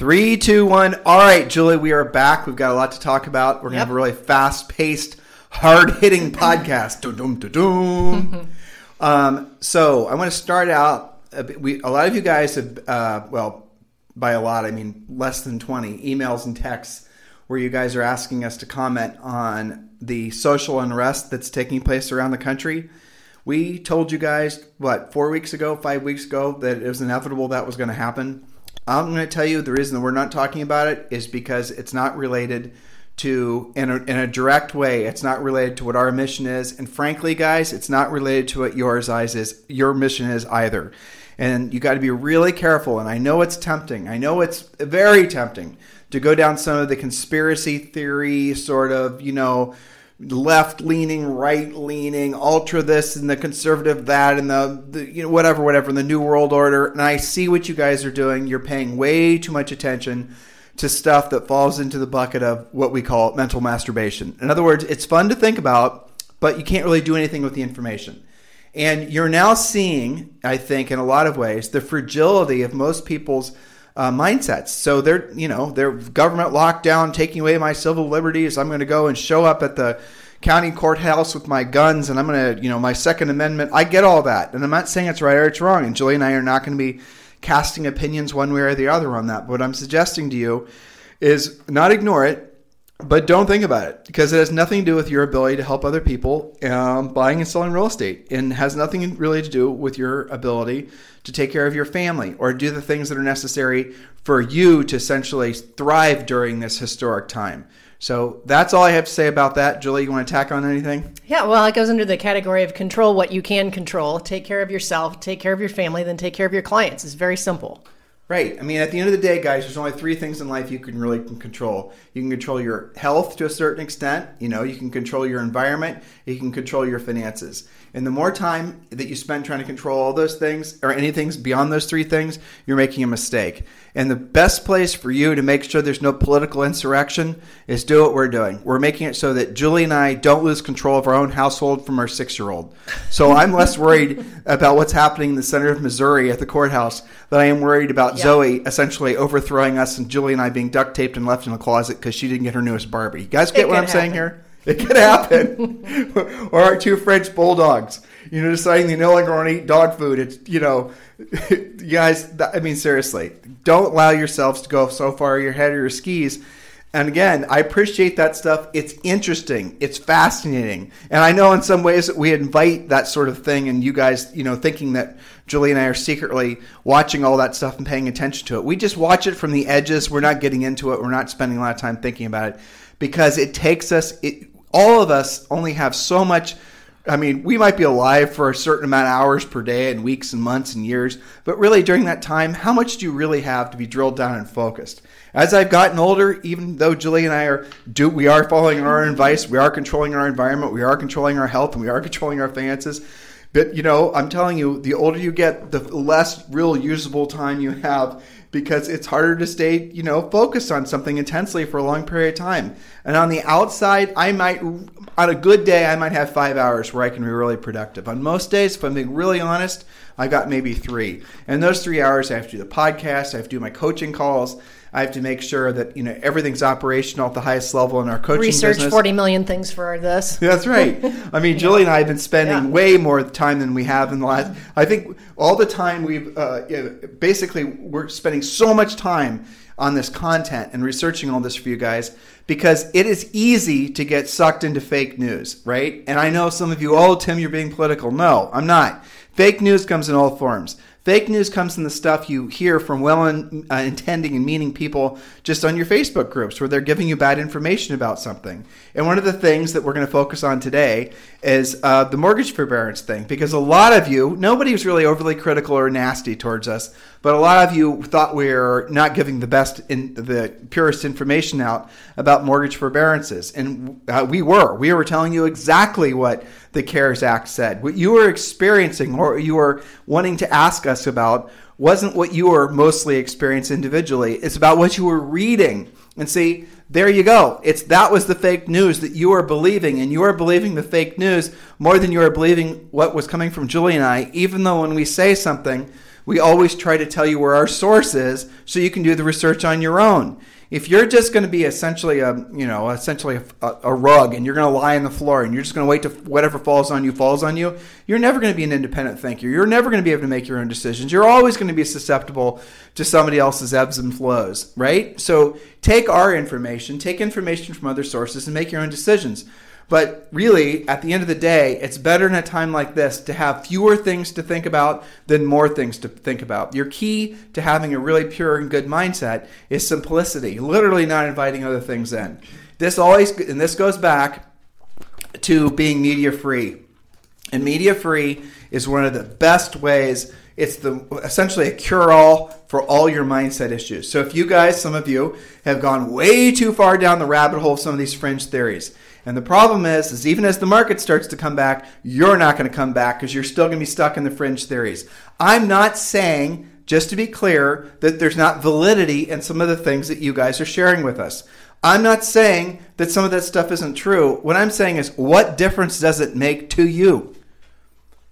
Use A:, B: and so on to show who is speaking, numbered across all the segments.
A: Three, two, one. All right, Julie, we are back. We've got a lot to talk about. We're going to
B: Yep.
A: have a really fast paced, hard hitting podcast. Dum, dum, dum, dum. um, so I want to start out. A, bit- we, a lot of you guys have, uh, well, by a lot, I mean less than 20 emails and texts where you guys are asking us to comment on the social unrest that's taking place around the country. We told you guys, what, four weeks ago, five weeks ago, that it was inevitable that was going to happen. I'm going to tell you the reason that we're not talking about it is because it's not related to, in a, in a direct way, it's not related to what our mission is. And frankly, guys, it's not related to what yours is, your mission is either. And you got to be really careful. And I know it's tempting. I know it's very tempting to go down some of the conspiracy theory sort of, you know, left leaning, right leaning, ultra this and the conservative that and the, the you know whatever whatever in the new world order. And I see what you guys are doing. You're paying way too much attention to stuff that falls into the bucket of what we call mental masturbation. In other words, it's fun to think about, but you can't really do anything with the information. And you're now seeing, I think, in a lot of ways, the fragility of most people's uh, mindsets. So they're, you know, they're government lockdown, taking away my civil liberties. I'm going to go and show up at the county courthouse with my guns, and I'm going to, you know, my Second Amendment. I get all that, and I'm not saying it's right or it's wrong. And Julie and I are not going to be casting opinions one way or the other on that. But what I'm suggesting to you is not ignore it, but don't think about it because it has nothing to do with your ability to help other people um, buying and selling real estate and has nothing really to do with your ability to take care of your family or do the things that are necessary for you to essentially thrive during this historic time. So that's all I have to say about that. Julie, you want to tack on anything?
B: Yeah, well, it goes under the category of control what you can control. Take care of yourself, take care of your family, then take care of your clients. It's very simple.
A: Right. I mean, at the end of the day, guys, there's only three things in life you can really control. You can control your health to a certain extent. You know, you can control your environment. You can control your finances. And the more time that you spend trying to control all those things or anything beyond those three things, you're making a mistake. And the best place for you to make sure there's no political insurrection is do what we're doing. We're making it so that Julie and I don't lose control of our own household from our six year old. So I'm less worried about what's happening in the center of Missouri at the courthouse than I am worried about
B: Yeah.
A: Zoe essentially overthrowing us and Julie and I being duct taped and left in a closet because she didn't get her newest Barbie. You guys get
B: It
A: what I'm
B: could
A: saying here? It could happen. or our two French bulldogs, you know, deciding they no longer want to eat dog food. It's, you know, you guys, I mean, seriously, don't allow yourselves to go so far your head or your skis. And again, I appreciate that stuff. It's interesting. It's fascinating. And I know in some ways that we invite that sort of thing and you guys, you know, thinking that Julie and I are secretly watching all that stuff and paying attention to it. We just watch it from the edges. We're not getting into it. We're not spending a lot of time thinking about it because it takes us, it, all of us only have so much. I mean, we might be alive for a certain amount of hours per day and weeks and months and years, but really during that time, how much do you really have to be drilled down and focused? As I've gotten older, even though Julie and I are do we are following our advice, we are controlling our environment, we are controlling our health, and we are controlling our finances. But you know, I'm telling you, the older you get, the less real usable time you have because it's harder to stay, you know, focused on something intensely for a long period of time. And on the outside, I might, on a good day, I might have five hours where I can be really productive. On most days, if I'm being really honest, I got maybe three. And those three hours, I have to do the podcast, I have to do my coaching calls, I have to make sure that you know everything's operational at the highest level in our coaching
B: Research
A: business.
B: 40 million things for this.
A: That's right. I mean, Julie and I have been spending
B: Yeah.
A: way more time than we have in the last. I think all the time we've uh, basically we're spending so much time on this content and researching all this for you guys because it is easy to get sucked into fake news, right? And I know some of you, oh, Tim, you're being political. No, I'm not. Fake news comes in all forms. Fake news comes in the stuff you hear from well uh, intending and meaning people just on your Facebook groups where they're giving you bad information about something. And one of the things that we're going to focus on today is uh, the mortgage forbearance thing because a lot of you, nobody was really overly critical or nasty towards us, but a lot of you thought we were not giving the best, in, the purest information out about mortgage forbearances. And uh, we were. We were telling you exactly what the CARES Act said. What you were experiencing or you were wanting to ask us about wasn't what you were mostly experiencing individually. It's about what you were reading. And see, there you go. It's that was the fake news that you are believing, and you are believing the fake news more than you are believing what was coming from Julie and I, even though when we say something, we always try to tell you where our source is so you can do the research on your own. If you're just going to be essentially a you know essentially a, a rug and you're going to lie on the floor and you're just going to wait to whatever falls on you falls on you you're never going to be an independent thinker. You're never going to be able to make your own decisions. You're always going to be susceptible to somebody else's ebbs and flows right? So take our information take information from other sources and make your own decisions but really, at the end of the day, it's better in a time like this to have fewer things to think about than more things to think about. Your key to having a really pure and good mindset is simplicity, literally not inviting other things in. This always, and this goes back to being media free. And media free is one of the best ways. It's the essentially a cure all for all your mindset issues. So if you guys, some of you, have gone way too far down the rabbit hole of some of these fringe theories, and the problem is, is even as the market starts to come back, you're not going to come back because you're still going to be stuck in the fringe theories. I'm not saying, just to be clear, that there's not validity in some of the things that you guys are sharing with us. I'm not saying that some of that stuff isn't true. What I'm saying is, what difference does it make to you?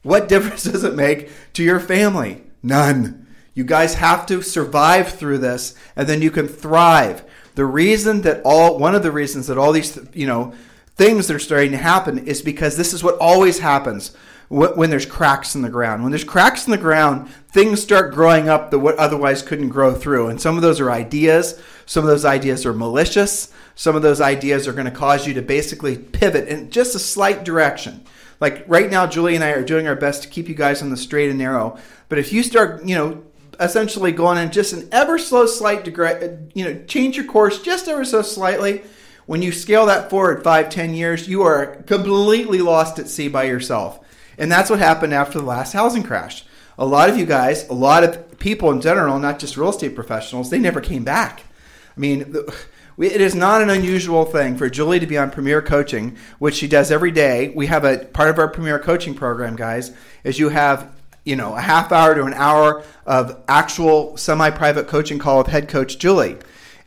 A: What difference does it make to your family? None. You guys have to survive through this and then you can thrive. The reason that all, one of the reasons that all these, you know, things that are starting to happen is because this is what always happens when there's cracks in the ground. When there's cracks in the ground, things start growing up that what otherwise couldn't grow through. And some of those are ideas. Some of those ideas are malicious. Some of those ideas are going to cause you to basically pivot in just a slight direction. Like right now, Julie and I are doing our best to keep you guys on the straight and narrow. But if you start, you know, essentially going in just an ever so slight degree, you know, change your course just ever so slightly, when you scale that forward five, ten years, you are completely lost at sea by yourself. And that's what happened after the last housing crash. A lot of you guys, a lot of people in general, not just real estate professionals, they never came back. I mean, it is not an unusual thing for Julie to be on Premier Coaching, which she does every day. We have a part of our Premier Coaching program, guys, is you have you know a half hour to an hour of actual semi-private coaching call with head coach Julie.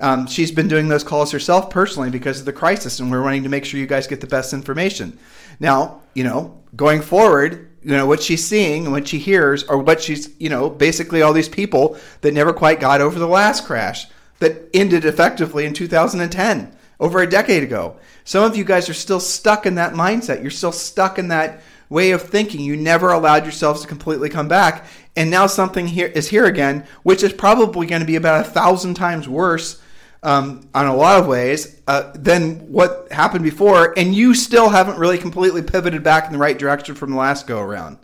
A: Um, she's been doing those calls herself personally because of the crisis, and we're wanting to make sure you guys get the best information. Now, you know, going forward, you know, what she's seeing and what she hears, or what she's, you know, basically all these people that never quite got over the last crash that ended effectively in 2010, over a decade ago. Some of you guys are still stuck in that mindset. You're still stuck in that way of thinking. You never allowed yourselves to completely come back. And now something here is here again, which is probably going to be about a thousand times worse um, on a lot of ways uh, than what happened before, and you still haven't really completely pivoted back in the right direction from the last go around.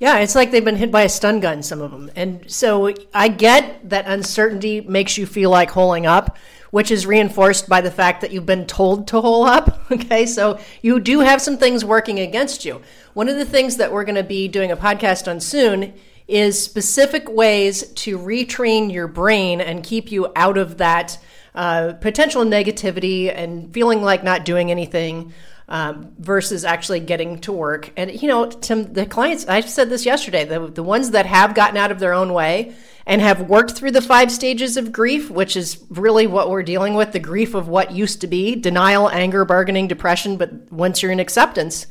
B: Yeah, it's like they've been hit by a stun gun, some of them. And so I get that uncertainty makes you feel like holding up, which is reinforced by the fact that you've been told to hole up. Okay, so you do have some things working against you. One of the things that we're going to be doing a podcast on soon is specific ways to retrain your brain and keep you out of that uh, potential negativity and feeling like not doing anything um, versus actually getting to work. And, you know, Tim, the clients, I said this yesterday, the, the ones that have gotten out of their own way and have worked through the five stages of grief, which is really what we're dealing with the grief of what used to be denial, anger, bargaining, depression. But once you're in acceptance,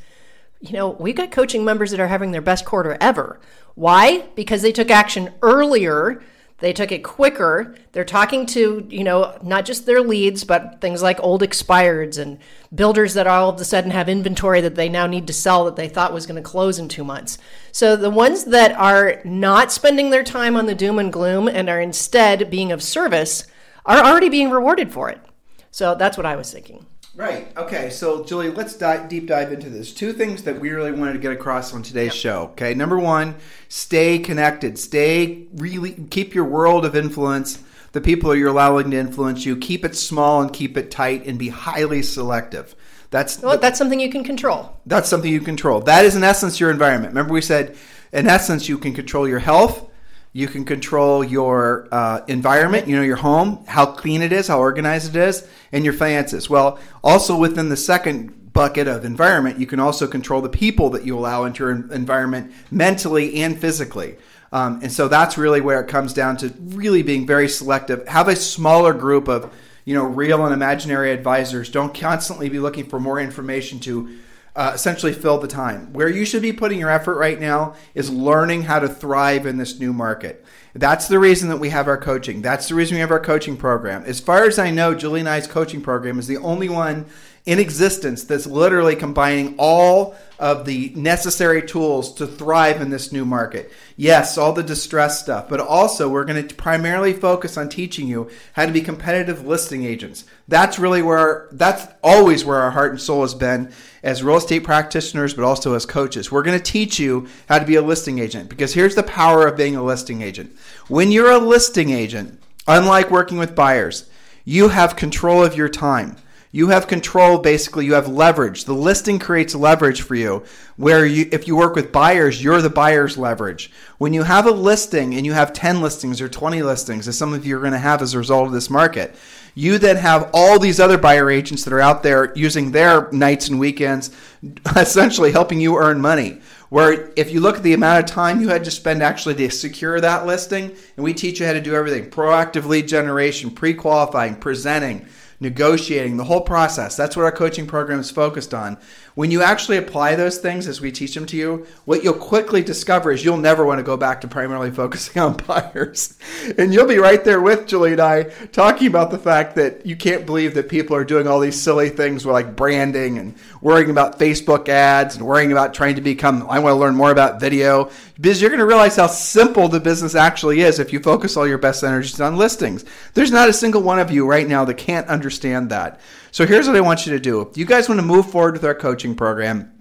B: you know, we've got coaching members that are having their best quarter ever. Why? Because they took action earlier they took it quicker. They're talking to, you know, not just their leads, but things like old expireds and builders that all of a sudden have inventory that they now need to sell that they thought was going to close in two months. So the ones that are not spending their time on the doom and gloom and are instead being of service are already being rewarded for it. So that's what I was thinking.
A: Right. Okay. So, Julie, let's dive, deep dive into this. Two things that we really wanted to get across on today's show. Okay. Number one, stay connected. Stay really keep your world of influence. The people you're allowing to influence you. Keep it small and keep it tight, and be highly selective. That's
B: Well, that's something you can control.
A: that's something you control. That is in essence your environment. Remember, we said in essence you can control your health. You can control your uh, environment, you know, your home, how clean it is, how organized it is, and your finances. Well, also within the second bucket of environment, you can also control the people that you allow into your environment mentally and physically. Um, and so that's really where it comes down to really being very selective. Have a smaller group of, you know, real and imaginary advisors. Don't constantly be looking for more information to uh, essentially fill the time. Where you should be putting your effort right now is learning how to thrive in this new market. That's the reason that we have our coaching. That's the reason we have our coaching program. As far as I know, Julie and I's coaching program is the only one in existence that's literally combining all of the necessary tools to thrive in this new market. Yes, all the distress stuff, but also we're going to primarily focus on teaching you how to be competitive listing agents. That's really where that's always where our heart and soul has been as real estate practitioners, but also as coaches. We're going to teach you how to be a listing agent because here's the power of being a listing agent. When you're a listing agent, unlike working with buyers, you have control of your time. You have control, basically, you have leverage. The listing creates leverage for you, where you, if you work with buyers, you're the buyer's leverage. When you have a listing and you have 10 listings or 20 listings, as some of you are going to have as a result of this market, you then have all these other buyer agents that are out there using their nights and weekends, essentially helping you earn money. Where if you look at the amount of time you had to spend actually to secure that listing, and we teach you how to do everything proactive lead generation, pre qualifying, presenting, negotiating, the whole process. That's what our coaching program is focused on. When you actually apply those things as we teach them to you, what you'll quickly discover is you'll never want to go back to primarily focusing on buyers. And you'll be right there with Julie and I talking about the fact that you can't believe that people are doing all these silly things with like branding and worrying about Facebook ads and worrying about trying to become, I want to learn more about video. Because you're going to realize how simple the business actually is if you focus all your best energies on listings. There's not a single one of you right now that can't understand that. So here's what I want you to do. You guys want to move forward with our coaching program,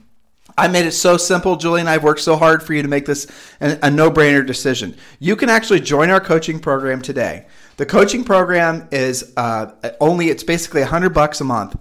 A: I made it so simple. Julie and I have worked so hard for you to make this a, a no brainer decision. You can actually join our coaching program today. The coaching program is uh, only, it's basically 100 bucks a month.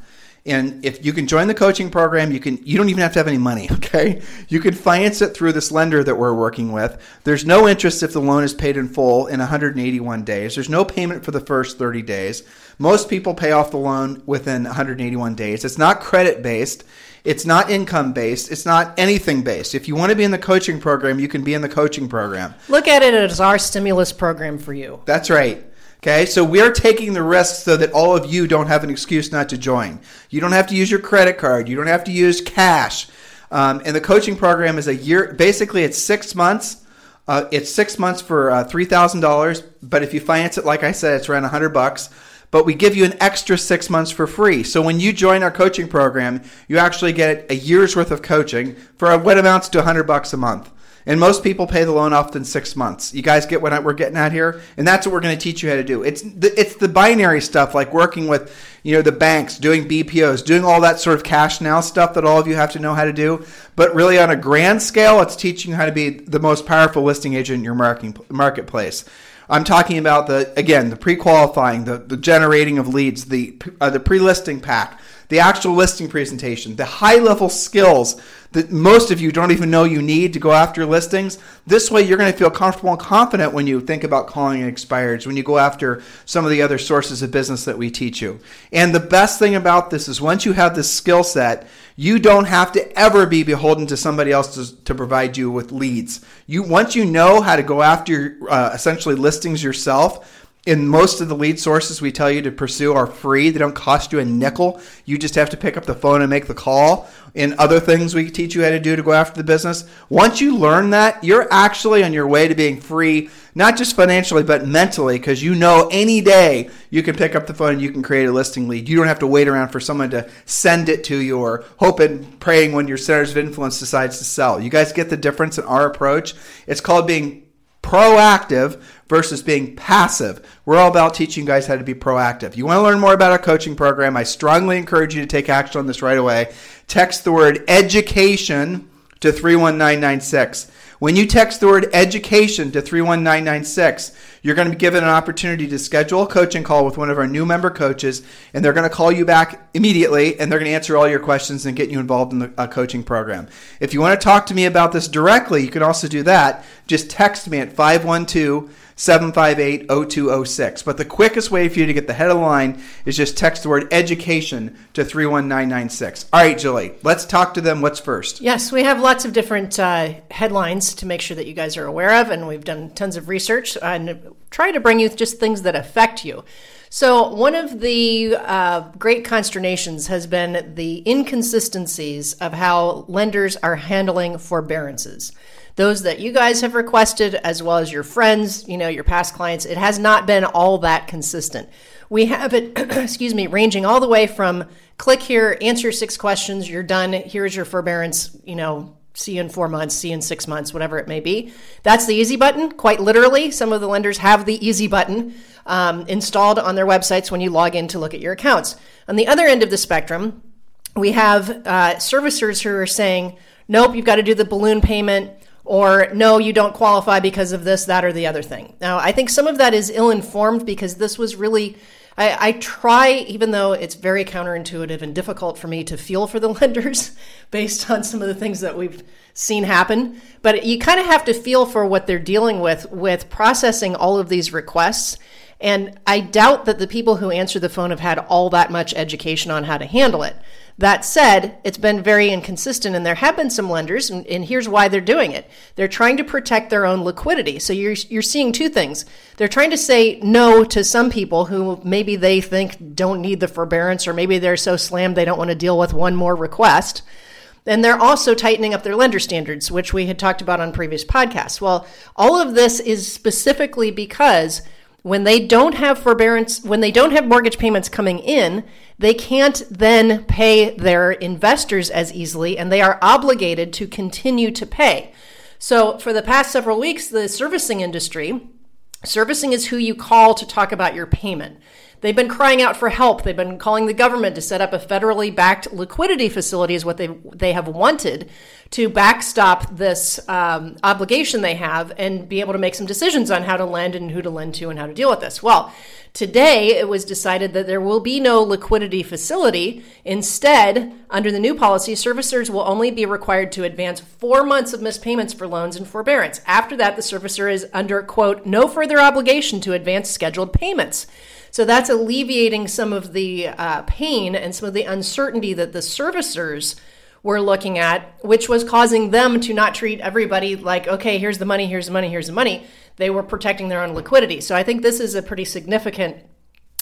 A: And if you can join the coaching program, you can you don't even have to have any money, okay? You can finance it through this lender that we're working with. There's no interest if the loan is paid in full in 181 days. There's no payment for the first 30 days. Most people pay off the loan within 181 days. It's not credit based. It's not income based. It's not anything based. If you want to be in the coaching program, you can be in the coaching program.
B: Look at it as our stimulus program for you.
A: That's right. Okay, so we're taking the risk so that all of you don't have an excuse not to join. You don't have to use your credit card. You don't have to use cash. Um, and the coaching program is a year. Basically, it's six months. Uh, it's six months for uh, three thousand dollars. But if you finance it, like I said, it's around a hundred bucks. But we give you an extra six months for free. So when you join our coaching program, you actually get a year's worth of coaching for what amounts to a hundred bucks a month. And most people pay the loan off in six months. You guys get what we're getting at here, and that's what we're going to teach you how to do. It's the, it's the binary stuff, like working with you know the banks, doing BPOs, doing all that sort of cash now stuff that all of you have to know how to do. But really, on a grand scale, it's teaching you how to be the most powerful listing agent in your marketing marketplace. I'm talking about the again the pre-qualifying, the, the generating of leads, the uh, the pre-listing pack, the actual listing presentation, the high-level skills that most of you don't even know you need to go after listings. This way, you're going to feel comfortable and confident when you think about calling expireds, when you go after some of the other sources of business that we teach you. And the best thing about this is once you have this skill set, you don't have to ever be beholden to somebody else to, to provide you with leads. You once you know how to go after uh, essentially listings yourself in most of the lead sources we tell you to pursue are free. They don't cost you a nickel. You just have to pick up the phone and make the call. In other things we teach you how to do to go after the business. Once you learn that, you're actually on your way to being free, not just financially, but mentally, because you know any day you can pick up the phone and you can create a listing lead. You don't have to wait around for someone to send it to you or hope and praying when your centers of influence decides to sell. You guys get the difference in our approach? It's called being proactive versus being passive. We're all about teaching you guys how to be proactive. You want to learn more about our coaching program? I strongly encourage you to take action on this right away. Text the word education to 31996. When you text the word education to 31996, you're going to be given an opportunity to schedule a coaching call with one of our new member coaches, and they're going to call you back immediately and they're going to answer all your questions and get you involved in the uh, coaching program. If you want to talk to me about this directly, you can also do that. Just text me at 512 758 0206. But the quickest way for you to get the head of the line is just text the word education to 31996. All right, Julie, let's talk to them. What's first?
B: Yes, we have lots of different uh, headlines to make sure that you guys are aware of, and we've done tons of research and try to bring you just things that affect you. So, one of the uh, great consternations has been the inconsistencies of how lenders are handling forbearances those that you guys have requested, as well as your friends, you know, your past clients. It has not been all that consistent. We have it, excuse me, ranging all the way from click here, answer six questions, you're done, here's your forbearance, you know, see you in four months, see you in six months, whatever it may be. That's the easy button. Quite literally, some of the lenders have the easy button um, installed on their websites when you log in to look at your accounts. On the other end of the spectrum, we have uh, servicers who are saying, nope, you've got to do the balloon payment or no, you don't qualify because of this, that, or the other thing. Now, I think some of that is ill informed because this was really. I, I, try, even though it's very counterintuitive and difficult for me to feel for the lenders based on some of the things that we've seen happen, but you kind of have to feel for what they're dealing with with processing all of these requests. And I doubt that the people who answer the phone have had all that much education on how to handle it. That said, it's been very inconsistent, and there have been some lenders, and, and, here's why they're doing it. They're trying to protect their own liquidity. So you're you're seeing two things. They're trying to say no to some people who maybe they think don't need the forbearance, or maybe they're so slammed they don't want to deal with one more request. And they're also tightening up their lender standards, which we had talked about on previous podcasts. Well, all of this is specifically because when they don't have forbearance, when they don't have mortgage payments coming in, they can't then pay their investors as easily and they are obligated to continue to pay. So, for the past several weeks, the servicing industry, servicing is who you call to talk about your payment. They've been crying out for help. They've been calling the government to set up a federally backed liquidity facility, is what they they have wanted to backstop this um, obligation they have and be able to make some decisions on how to lend and who to lend to and how to deal with this. Well, today it was decided that there will be no liquidity facility. Instead, under the new policy, servicers will only be required to advance four months of missed payments for loans and forbearance. After that, the servicer is under, quote, no further obligation to advance scheduled payments. So that's alleviating some of the uh, pain and some of the uncertainty that the servicers were looking at, which was causing them to not treat everybody like, okay, here's the money, here's the money, here's the money. They were protecting their own liquidity. So I think this is a pretty significant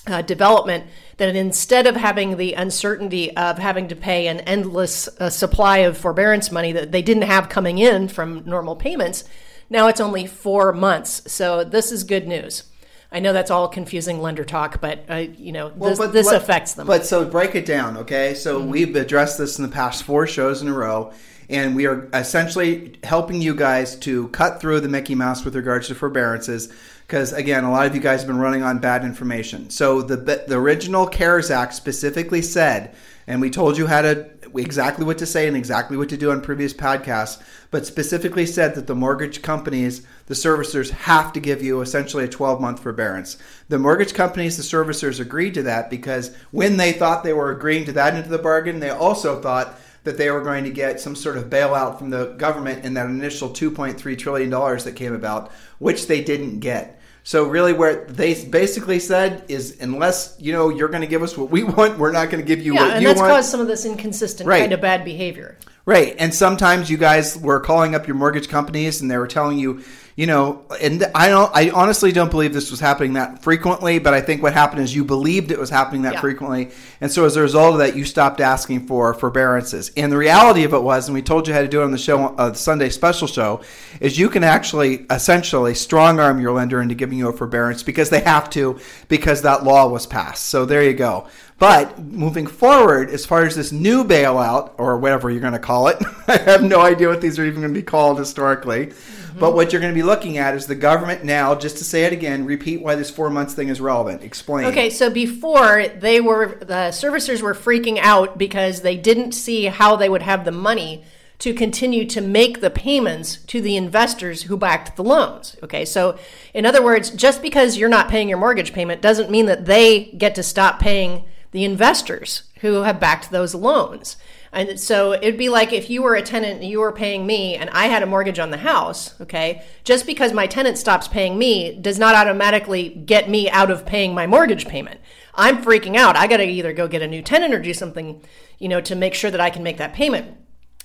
B: uh, development that instead of having the uncertainty of having to pay an endless uh, supply of forbearance money that they didn't have coming in from normal payments, now it's only four months. So this is good news. I know that's all confusing lender talk, but uh, you know well, this, this what, affects them.
A: But so break it down, okay? So mm-hmm. we've addressed this in the past four shows in a row, and we are essentially helping you guys to cut through the Mickey Mouse with regards to forbearances. Because again, a lot of you guys have been running on bad information. So the the original CARES Act specifically said, and we told you how to exactly what to say and exactly what to do on previous podcasts, but specifically said that the mortgage companies, the servicers, have to give you essentially a 12 month forbearance. The mortgage companies, the servicers agreed to that because when they thought they were agreeing to that into the bargain, they also thought that they were going to get some sort of bailout from the government in that initial $2.3 trillion that came about, which they didn't get. So really, where they basically said is, unless you know you're going to give us what we want, we're not going to give you
B: yeah,
A: what
B: you
A: want.
B: and that's caused some of this inconsistent right. kind of bad behavior.
A: Right, and sometimes you guys were calling up your mortgage companies and they were telling you you know, and I don't, I honestly don't believe this was happening that frequently, but I think what happened is you believed it was happening that yeah. frequently. And so as a result of that, you stopped asking for forbearances. And the reality of it was, and we told you how to do it on the show, uh, the Sunday special show, is you can actually essentially strong arm your lender into giving you a forbearance because they have to, because that law was passed. So there you go. But moving forward, as far as this new bailout or whatever you're going to call it, I have no idea what these are even going to be called historically. But what you're going to be looking at is the government now, just to say it again, repeat why this four months thing is relevant. Explain.
B: Okay, so before they were the servicers were freaking out because they didn't see how they would have the money to continue to make the payments to the investors who backed the loans. Okay, so in other words, just because you're not paying your mortgage payment doesn't mean that they get to stop paying the investors who have backed those loans. And so it'd be like if you were a tenant and you were paying me and I had a mortgage on the house, okay? Just because my tenant stops paying me does not automatically get me out of paying my mortgage payment. I'm freaking out. I got to either go get a new tenant or do something, you know, to make sure that I can make that payment.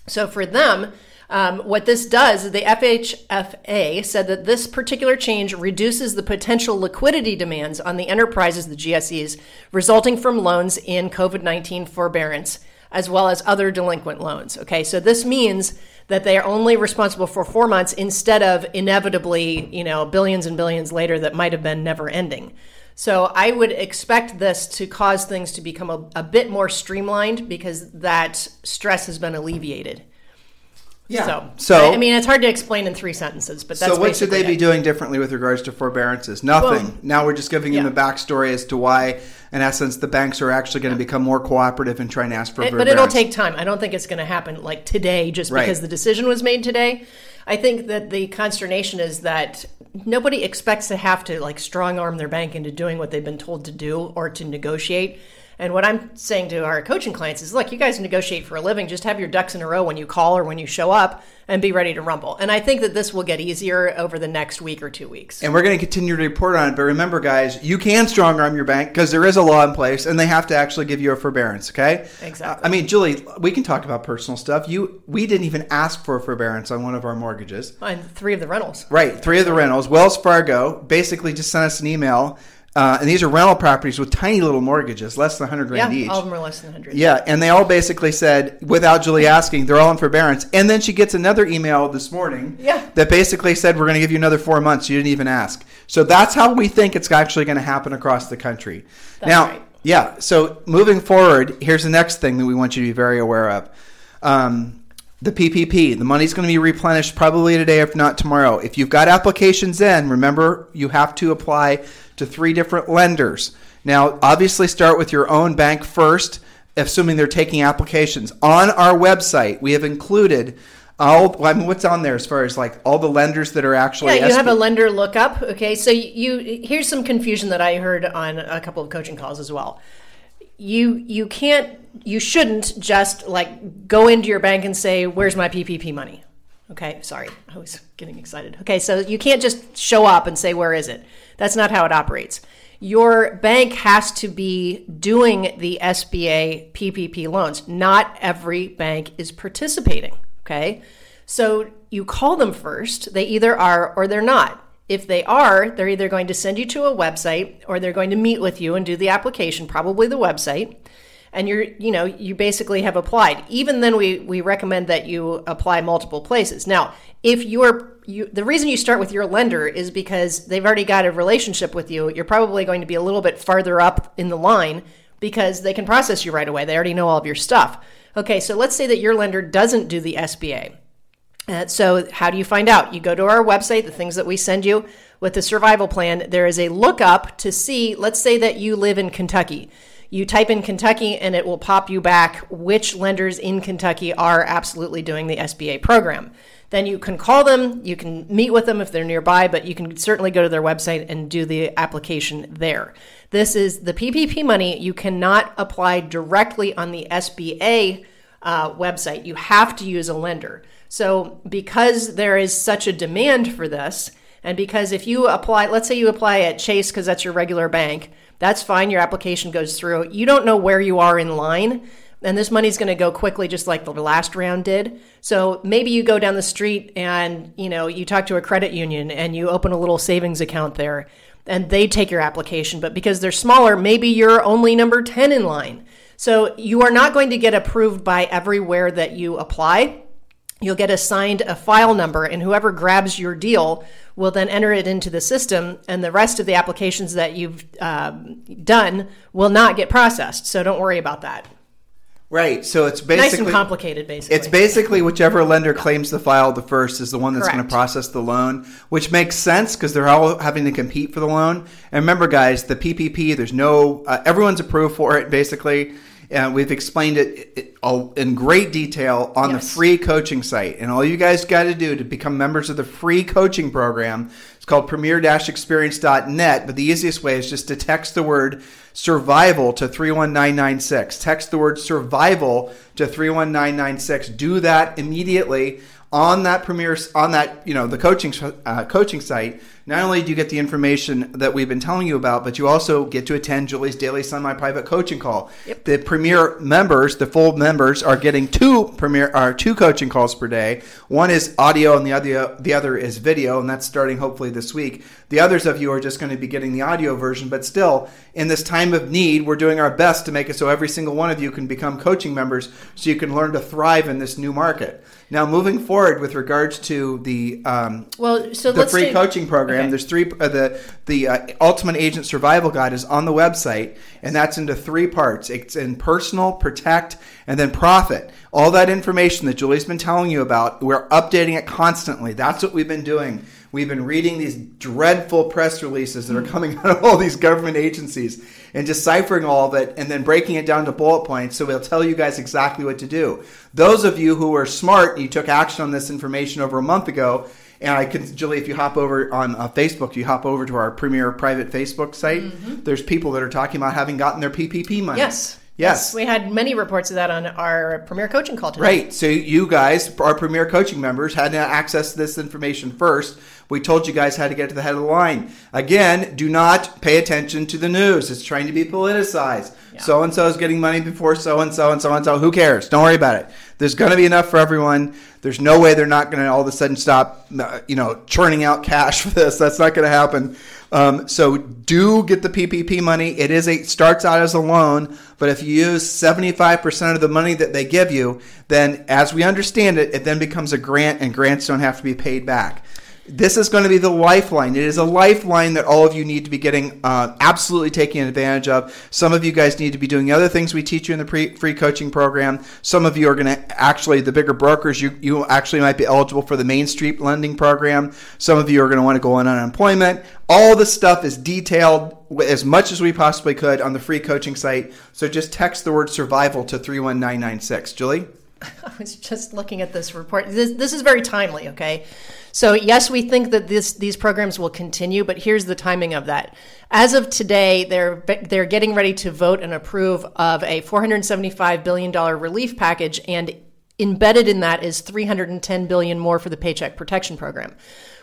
B: So for them, um, what this does, is the FHFA said that this particular change reduces the potential liquidity demands on the enterprises, the GSEs, resulting from loans in COVID 19 forbearance as well as other delinquent loans. Okay, so this means that they are only responsible for four months instead of inevitably, you know, billions and billions later that might have been never ending. So I would expect this to cause things to become a, a bit more streamlined because that stress has been alleviated.
A: Yeah.
B: So,
A: So-
B: I mean, it's hard to explain in three sentences, but that's
A: So what should they
B: basically
A: be doing differently with regards to forbearances? Nothing.
B: Boom.
A: Now we're just giving them
B: Yeah.
A: a backstory as to why, in essence, the banks are actually going to become more cooperative and try to ask for
B: It- but it'll take time. I don't think it's going to happen like today just
A: Right.
B: because the decision was made today. I think that the consternation is that nobody expects to have to like strong arm their bank into doing what they've been told to do or to negotiate. And what I'm saying to our coaching clients is, look, you guys negotiate for a living. Just have your ducks in a row when you call or when you show up, and be ready to rumble. And I think that this will get easier over the next week or two weeks.
A: And we're going to continue to report on it. But remember, guys, you can strong arm your bank because there is a law in place, and they have to actually give you a forbearance. Okay.
B: Exactly.
A: I mean, Julie, we can talk about personal stuff. You, we didn't even ask for a forbearance on one of our mortgages.
B: And three of the rentals.
A: Right, three of the rentals. Wells Fargo basically just sent us an email, uh, and these are rental properties with tiny little mortgages, less than 100
B: Yeah,
A: grand each.
B: all of them are less than 100.
A: Yeah, and they all basically said, without Julie asking, they're all in forbearance. And then she gets another email this morning
B: Yeah.
A: that basically said, we're going to give you another four months. You didn't even ask. So that's how we think it's actually going to happen across the country.
B: That's
A: now,
B: right.
A: yeah, so moving forward, here's the next thing that we want you to be very aware of. Um, the PPP, the money's going to be replenished probably today, if not tomorrow. If you've got applications in, remember you have to apply to three different lenders. Now, obviously, start with your own bank first, assuming they're taking applications. On our website, we have included all. I mean, what's on there as far as like all the lenders that are actually.
B: Yeah, you have a lender lookup. Okay, so you here's some confusion that I heard on a couple of coaching calls as well. You you can't you shouldn't just like go into your bank and say, "Where's my PPP money?" Okay, sorry, I was getting excited. Okay, so you can't just show up and say, "Where is it?" That's not how it operates. Your bank has to be doing the SBA PPP loans. Not every bank is participating. Okay. So you call them first. They either are or they're not. If they are, they're either going to send you to a website or they're going to meet with you and do the application, probably the website. And you're, you know, you basically have applied. Even then, we, we recommend that you apply multiple places. Now, if you're, you, the reason you start with your lender is because they've already got a relationship with you. You're probably going to be a little bit farther up in the line because they can process you right away. They already know all of your stuff. Okay, so let's say that your lender doesn't do the SBA. Uh, so, how do you find out? You go to our website, the things that we send you with the survival plan. There is a lookup to see, let's say that you live in Kentucky. You type in Kentucky and it will pop you back which lenders in Kentucky are absolutely doing the SBA program. Then you can call them, you can meet with them if they're nearby, but you can certainly go to their website and do the application there. This is the PPP money. You cannot apply directly on the SBA uh, website. You have to use a lender. So, because there is such a demand for this, and because if you apply, let's say you apply at Chase because that's your regular bank, that's fine. Your application goes through. You don't know where you are in line, and this money's going to go quickly, just like the last round did. So maybe you go down the street and you know you talk to a credit union and you open a little savings account there, and they take your application. But because they're smaller, maybe you're only number ten in line. So you are not going to get approved by everywhere that you apply you'll get assigned a file number and whoever grabs your deal will then enter it into the system and the rest of the applications that you've um, done will not get processed so don't worry about that
A: Right. So it's basically Nice
B: and complicated, basically.
A: It's basically whichever lender claims the file the first is the one that's going to process the loan, which makes sense because they're all having to compete for the loan. And remember, guys, the PPP, there's no, uh, everyone's approved for it, basically. Uh, we've explained it, it all in great detail on
B: Yes.
A: the free coaching site. And all you guys got to do to become members of the free coaching program, it's called premier-experience.net. But the easiest way is just to text the word survival to 31996. Text the word survival to 31996. Do that immediately on that premier on that you know the coaching uh, coaching site not only do you get the information that we've been telling you about but you also get to attend julie's daily semi private coaching call.
B: Yep.
A: the premier members the full members are getting two premier are two coaching calls per day. One is audio and the other the other is video and that's starting hopefully this week the others of you are just going to be getting the audio version but still in this time of need we're doing our best to make it so every single one of you can become coaching members so you can learn to thrive in this new market now moving forward with regards to the um,
B: well, so
A: the free
B: do-
A: coaching program.
B: Okay.
A: There's three. Uh, the the uh, Ultimate Agent Survival Guide is on the website, and that's into three parts. It's in personal, protect, and then profit. All that information that Julie's been telling you about, we're updating it constantly. That's what we've been doing. We've been reading these dreadful press releases that are coming out of all these government agencies and deciphering all of it and then breaking it down to bullet points so we'll tell you guys exactly what to do. Those of you who are smart and you took action on this information over a month ago, and I can, Julie, if you hop over on uh, Facebook, you hop over to our premier private Facebook site. There's people that are talking about having gotten their PPP money.
B: Yes.
A: Yes.
B: We had many reports of that on our premier coaching call today.
A: Right. So you guys, our premier coaching members, had access to access this information first. We told you guys how to get to the head of the line. Again, do not pay attention to the news. It's trying to be politicized. So and so is getting money before so and so and so and so. Who cares? Don't worry about it. There's going to be enough for everyone. There's no way they're not going to all of a sudden stop, uh, you know, churning out cash for this. That's not going to happen. Um, so do get the PPP money. It is a starts out as a loan, but if you use 75% of the money that they give you, then as we understand it, it then becomes a grant, and grants don't have to be paid back. This is going to be the lifeline. It is a lifeline that all of you need to be getting uh, absolutely taking advantage of. Some of you guys need to be doing the other things we teach you in the pre- free coaching program. Some of you are going to actually, the bigger brokers, you, you actually might be eligible for the Main Street lending program. Some of you are going to want to go on unemployment. All the stuff is detailed as much as we possibly could on the free coaching site. So just text the word survival to 31996. Julie?
B: I was just looking at this report. This, this is very timely, okay? So, yes, we think that this, these programs will continue, but here's the timing of that. As of today, they're, they're getting ready to vote and approve of a $475 billion relief package, and embedded in that is 310 billion more for the Paycheck Protection Program,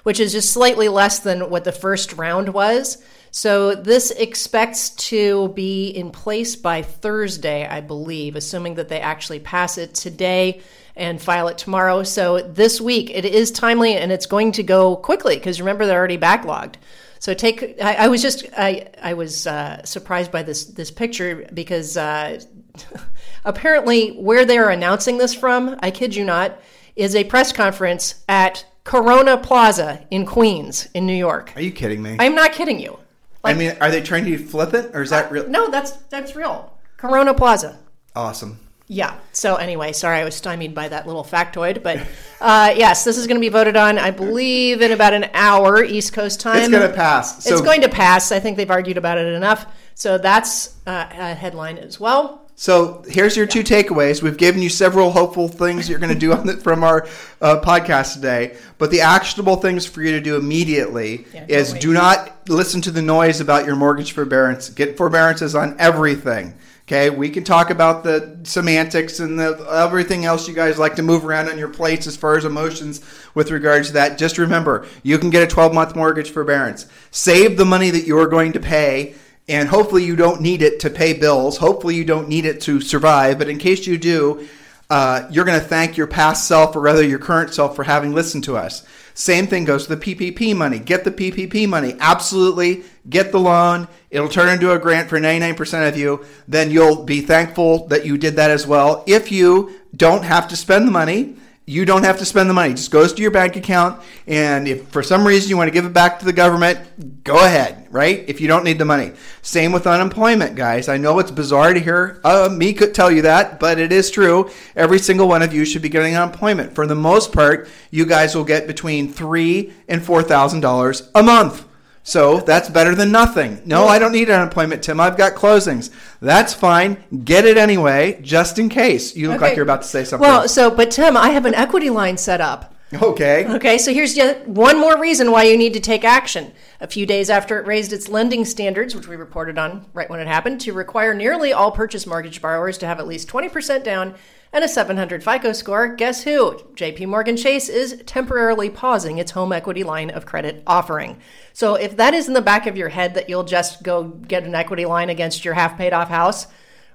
B: which is just slightly less than what the first round was. So this expects to be in place by Thursday, I believe, assuming that they actually pass it today and file it tomorrow. So this week it is timely and it's going to go quickly because remember they're already backlogged. So take. I, I was just. I I was uh, surprised by this this picture because uh, apparently where they are announcing this from, I kid you not, is a press conference at Corona Plaza in Queens, in New York.
A: Are you kidding me?
B: I'm not kidding you.
A: I mean, are they trying to flip it or is that real?
B: No, that's that's real. Corona Plaza.
A: Awesome.
B: Yeah. So anyway, sorry I was stymied by that little factoid, but uh, yes, this is going to be voted on, I believe, in about an hour East Coast time.
A: It's going to pass. So
B: it's going to pass. I think they've argued about it enough. So that's uh, a headline as well.
A: So here's your two takeaways. We've given you several hopeful things you're going to do on the, from our uh, podcast today, but the actionable things for you to do immediately
B: Yeah,
A: is do not listen to the noise about your mortgage forbearance. Get forbearances on everything. Okay, we can talk about the semantics and the everything else you guys like to move around on your plates as far as emotions with regards to that. Just remember, you can get a 12 month mortgage forbearance. Save the money that you're going to pay and hopefully you don't need it to pay bills. Hopefully you don't need it to survive. But in case you do, uh, you're going to thank your past self or rather your current self for having listened to us. Same thing goes to the PPP money. Get the PPP money. Absolutely. Get the loan. It'll turn into a grant for 99% of you. Then you'll be thankful that you did that as well. If you don't have to spend the money you don't have to spend the money. It just goes to your bank account. And if for some reason you want to give it back to the government, go ahead, right? If you don't need the money. Same with unemployment, guys. I know it's bizarre to hear uh, me could tell you that, but it is true. Every single one of you should be getting unemployment. For the most part, you guys will get between three and four thousand dollars a month. So that's better than nothing. No, I don't need unemployment, Tim. I've got closings. That's fine. Get it anyway, just in case. You look like you're about to say something.
B: Well, so but Tim, I have an equity line set up.
A: okay.
B: Okay, so here's yet one more reason why you need to take action. A few days after it raised its lending standards, which we reported on right when it happened, to require nearly all purchase mortgage borrowers to have at least 20% down and a 700 FICO score, guess who? JP Morgan Chase is temporarily pausing its home equity line of credit offering. So if that is in the back of your head that you'll just go get an equity line against your half paid off house,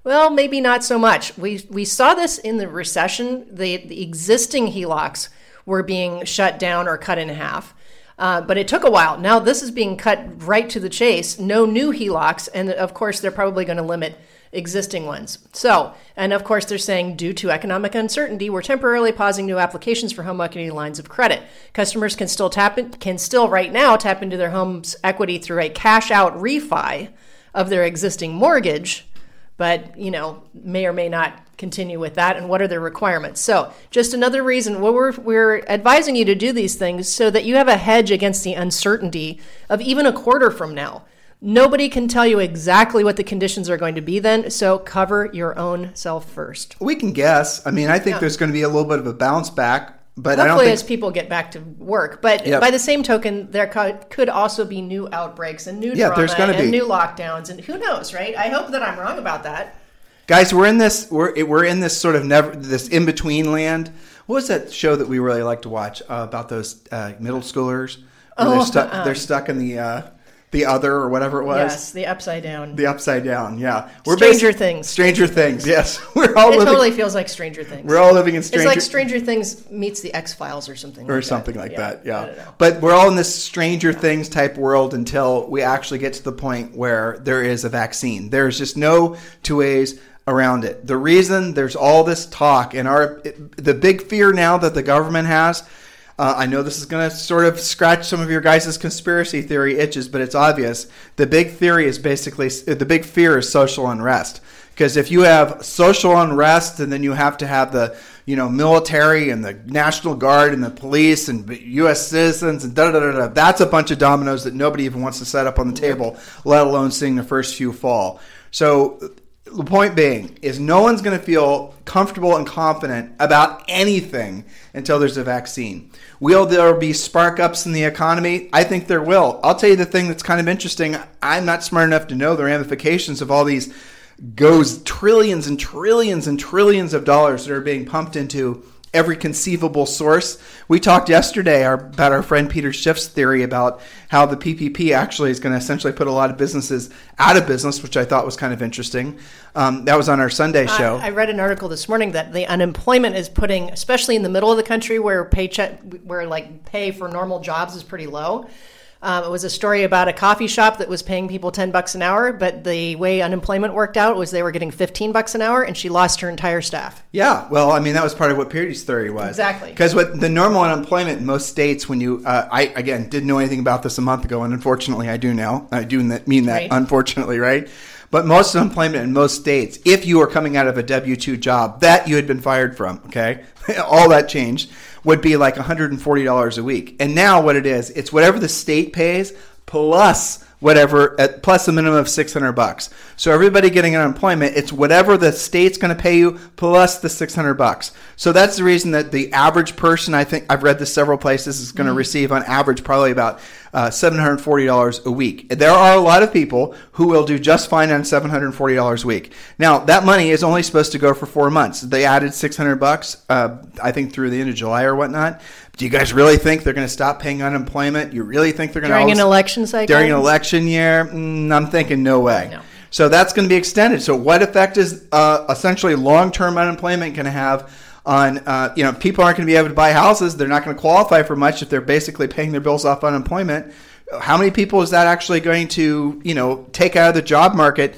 B: well, maybe not so much. We we saw this in the recession. The, the existing HELOCs were being shut down or cut in half. Uh, but it took a while. Now this is being cut right to the chase. No new HELOCs, and of course they're probably going to limit existing ones. So, and of course they're saying due to economic uncertainty, we're temporarily pausing new applications for home equity lines of credit. Customers can still tap in, can still right now tap into their home's equity through a cash out refi of their existing mortgage but you know may or may not continue with that and what are their requirements so just another reason well, we're, we're advising you to do these things so that you have a hedge against the uncertainty of even a quarter from now nobody can tell you exactly what the conditions are going to be then so cover your own self first
A: We can guess. I mean, I think there's going to be a little bit of a bounce back, but I don't
B: hopefully
A: think
B: as people get back to work but
A: Yep.
B: by the same token there could also be new outbreaks and new
A: Yeah,
B: drama
A: there's gonna
B: and
A: be.
B: new lockdowns and who knows right i hope that i'm wrong about that
A: guys, we're in this we're we're in this sort of never this in between land. What was that show that we really like to watch uh, about those uh, middle schoolers?
B: Oh,
A: they're stuck.
B: uh-uh.
A: They're stuck in the uh, the other or whatever it was.
B: yes the upside down
A: The upside down. Yeah, we're
B: Stranger Things.
A: Stranger Things. Yes, we're all
B: It
A: living.
B: totally feels like Stranger Things.
A: we're all living in
B: it's like Stranger Things meets the X Files or something.
A: or
B: like
A: something
B: that.
A: like that. Yeah.
B: Don't know.
A: But we're all in this Stranger Things type world until we actually get to the point where there is a vaccine. There's just no two ways around it. The reason there's all this talk and our the big fear now that the government has. Uh, I know this is going to sort of scratch some of your guys' conspiracy theory itches, but it's obvious. The big theory is basically the big fear is social unrest. Because if you have social unrest and then you have to have the you know military and the National Guard and the police and U.S. citizens and da da da da, that's a bunch of dominoes that nobody even wants to set up on the table, let alone seeing the first few fall. So the point being is no one's going to feel comfortable and confident about anything until there's a vaccine. Will there be spark ups in the economy? I think there will. I'll tell you the thing that's kind of interesting. I'm not smart enough to know the ramifications of all these goes trillions and trillions and trillions of dollars that are being pumped into every conceivable source. We talked yesterday our, about our friend Peter Schiff's theory about how the PPP actually is going to essentially put a lot of businesses out of business, which I thought was kind of interesting. Um, that was on our Sunday show.
B: I, I read an article this morning that the unemployment is putting, especially in the middle of the country where paycheck, where like pay for normal jobs is pretty low. Um, it was a story about a coffee shop that was paying people ten bucks an hour, but the way unemployment worked out was they were getting fifteen bucks an hour, and she lost her entire staff.
A: Yeah, well, I mean that was part of what Peter's theory was.
B: Exactly.
A: Because what the normal unemployment in most states, when you, uh, I again didn't know anything about this a month ago, and unfortunately I do now. I do mean that
B: Right.
A: unfortunately, right? But most unemployment in most states, if you were coming out of a W two job that you had been fired from, okay, all that changed, would be like one hundred and forty dollars a week. And now what it is, it's whatever the state pays plus whatever at plus a minimum of 600 bucks. So everybody getting unemployment, it's whatever the state's going to pay you plus the 600 bucks. So that's the reason that the average person, I think I've read this several places, is going to mm-hmm. receive on average probably about uh, $740 a week. There are a lot of people who will do just fine on $740 a week. Now, that money is only supposed to go for four months. They added 600 bucks, uh, I think through the end of July or whatnot. Do you guys really think they're going to stop paying unemployment? You really think they're going to
B: During an election cycle?
A: during an election year? Mm, I'm thinking no way.
B: No.
A: So that's going to be extended. So what effect is uh, essentially long-term unemployment going to have on uh, you know people aren't going to be able to buy houses? They're not going to qualify for much if they're basically paying their bills off unemployment. How many people is that actually going to you know take out of the job market?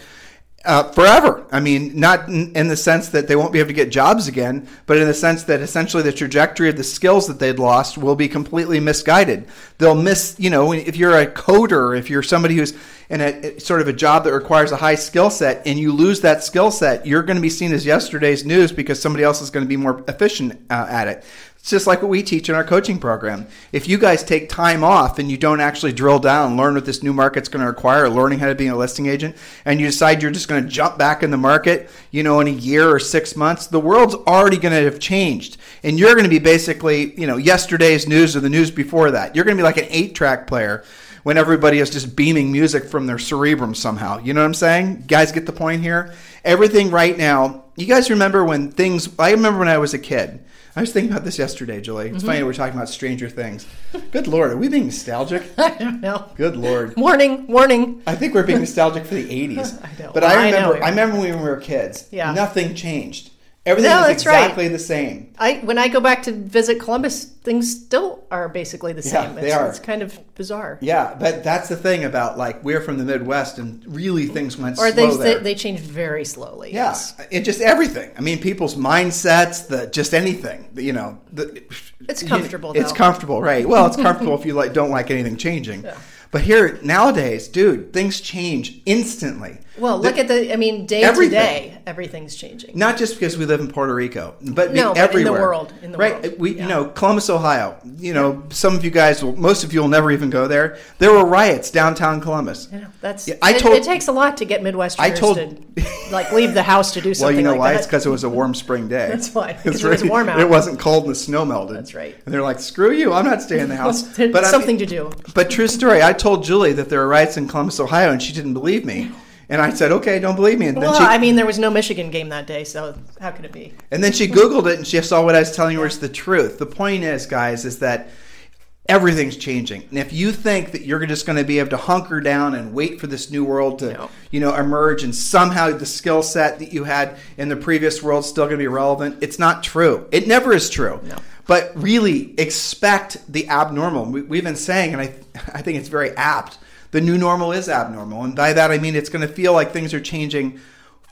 A: Uh, forever. I mean, not in, in, the sense that they won't be able to get jobs again, but in the sense that essentially the trajectory of the skills that they'd lost will be completely misguided. They'll miss, you know, if you're a coder, if you're somebody who's in a sort of a job that requires a high skill set and you lose that skill set, you're going to be seen as yesterday's news because somebody else is going to be more efficient uh, at it. It's just like what we teach in our coaching program. If you guys take time off and you don't actually drill down, learn what this new market's going to require, learning how to be a listing agent, and you decide you're just going to jump back in the market, you know, in a year or six months, the world's already going to have changed. And you're going to be basically, you know, yesterday's news or the news before that. You're going to be like an eight track player when everybody is just beaming music from their cerebrum somehow. You know what I'm saying? You guys get the point here? Everything right now, you guys remember when things, I remember when I was a kid I was thinking about this yesterday, Julie. It's mm-hmm. funny we're talking about Stranger Things. Good lord, are we being nostalgic?
B: I don't know.
A: Good lord.
B: Warning, warning.
A: I think we're being nostalgic for the 80s. I know. But I remember I, I remember when we were kids. Yeah. Nothing changed. Everything no, is exactly right. the same.
B: I when I go back to visit Columbus, things still are basically the same.
A: Yeah, they it's, are.
B: It's kind of bizarre.
A: Yeah, but that's the thing about like we're from the Midwest, and really things went
B: or
A: slow
B: they, they change very slowly.
A: Yeah, yes. it just everything. I mean, people's mindsets, the just anything. You know, the,
B: it's comfortable.
A: You, it's comfortable, right? Well, it's comfortable if you like don't like anything changing. Yeah. But here nowadays, dude, things change instantly.
B: Well, look the, at the. I mean, day everything. to day, everything's changing.
A: Not just because we live in Puerto Rico, but no, everywhere. But in
B: the world, in the
A: right?
B: World.
A: We, yeah. you know, Columbus, Ohio. You know, yeah. some of you guys will. Most of you will never even go there. There were riots downtown Columbus.
B: Yeah, that's. Yeah, I told. It, it, takes a lot to get Midwesterners I told, to like leave the house to do something.
A: Well, you know
B: like
A: why?
B: That.
A: It's because it was a warm spring day.
B: that's why. Because it was warm out.
A: It wasn't cold and the snow melted.
B: That's right.
A: And they're like, "Screw you! I'm not staying in the house."
B: but something I mean, to do.
A: But true story. I told Julie that there were riots in Columbus, Ohio, and she didn't believe me. And I said, okay, don't believe me. And
B: well, she, I mean, there was no Michigan game that day, so how could it be?
A: And then she Googled it and she saw what I was telling her was the truth. The point is, guys, is that everything's changing. And if you think that you're just going to be able to hunker down and wait for this new world to, no. you know, emerge and somehow the skill set that you had in the previous world is still going to be relevant, it's not true. It never is true. No. But really expect the abnormal. We, have been saying, and I, I think it's very apt the new normal is abnormal. And by that, I mean it's going to feel like things are changing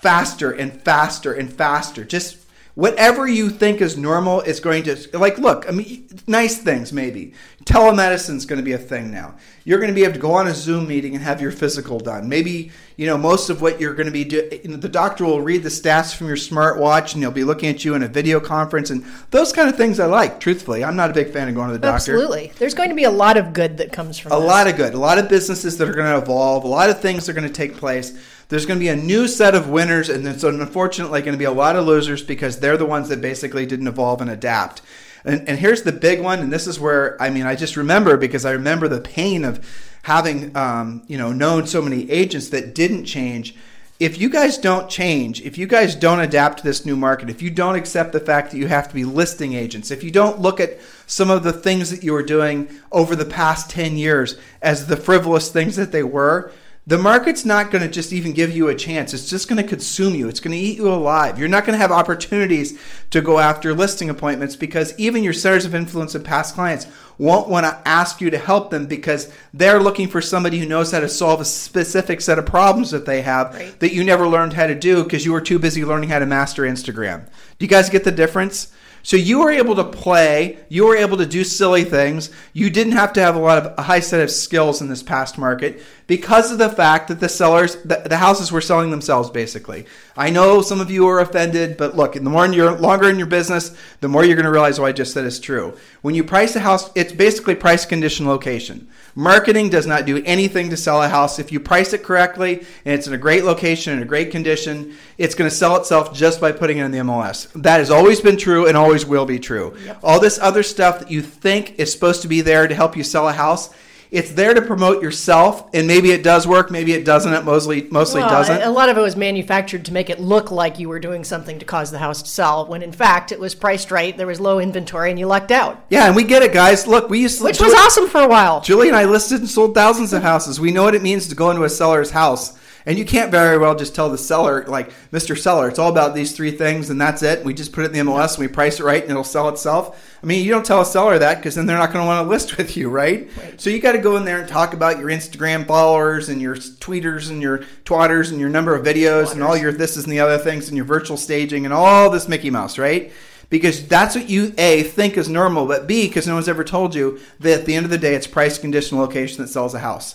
A: faster and faster and faster. Just whatever you think is normal is going to like look i mean nice things maybe telemedicine is going to be a thing now. You're going to be able to go on a zoom meeting and have your physical done. Maybe you know most of what you're going to be doing the doctor will read the stats from your smartwatch and they'll be looking at you in a video conference and those kind of things i like truthfully. I'm not a big fan of going to the doctor.
B: Absolutely. There's going to be a lot of good that comes from
A: a
B: this.
A: lot of good. A lot of businesses that are going to evolve. A lot of things are going to take place. There's going to be a new set of winners, and there's unfortunately going to be a lot of losers because they're the ones that basically didn't evolve and adapt. And, and here's the big one, and this is where I mean I just remember because I remember the pain of having um, you know known so many agents that didn't change. If you guys don't change, if you guys don't adapt to this new market, if you don't accept the fact that you have to be listing agents, if you don't look at some of the things that you were doing over the past 10 years as the frivolous things that they were, the market's not going to just even give you a chance. It's just going to consume you. It's going to eat you alive. You're not going to have opportunities to go after listing appointments because even your centers of influence and past clients won't want to ask you to help them because they're looking for somebody who knows how to solve a specific set of problems that they have right. that you never learned how to do because you were too busy learning how to master Instagram. Do you guys get the difference? So you were able to play, you were able to do silly things. You didn't have to have a lot of a high set of skills in this past market because of the fact that the sellers, the, the houses were selling themselves basically. I know some of you are offended, but look, the more you're longer in your business, the more you're going to realize what I just said is true. When you price a house, it's basically price, condition, location. Marketing does not do anything to sell a house. If you price it correctly and it's in a great location and a great condition, it's going to sell itself just by putting it in the MLS. That has always been true and always will be true. Yep. All this other stuff that you think is supposed to be there to help you sell a house it's there to promote yourself, and maybe it does work, maybe it doesn't. It mostly mostly well, doesn't.
B: A lot of it was manufactured to make it look like you were doing something to cause the house to sell, when in fact it was priced right. There was low inventory, and you lucked out.
A: Yeah, and we get it, guys. Look, we used to,
B: which was awesome for a while.
A: Julie and I listed and sold thousands of houses. We know what it means to go into a seller's house And you can't very well just tell the seller, like, Mr. Seller, it's all about these three things and that's it. We just put it in the MLS and we price it right and it'll sell itself. I mean, you don't tell a seller that because then they're not going to want to list with you, right? right. So you got to go in there and talk about your Instagram followers and your tweeters and your twatters and your number of videos and all your this and the other things and your virtual staging and all this Mickey Mouse, right? because that's what you a think is normal, but b because no one's ever told you that at the end of the day, it's price, condition, location that sells a house.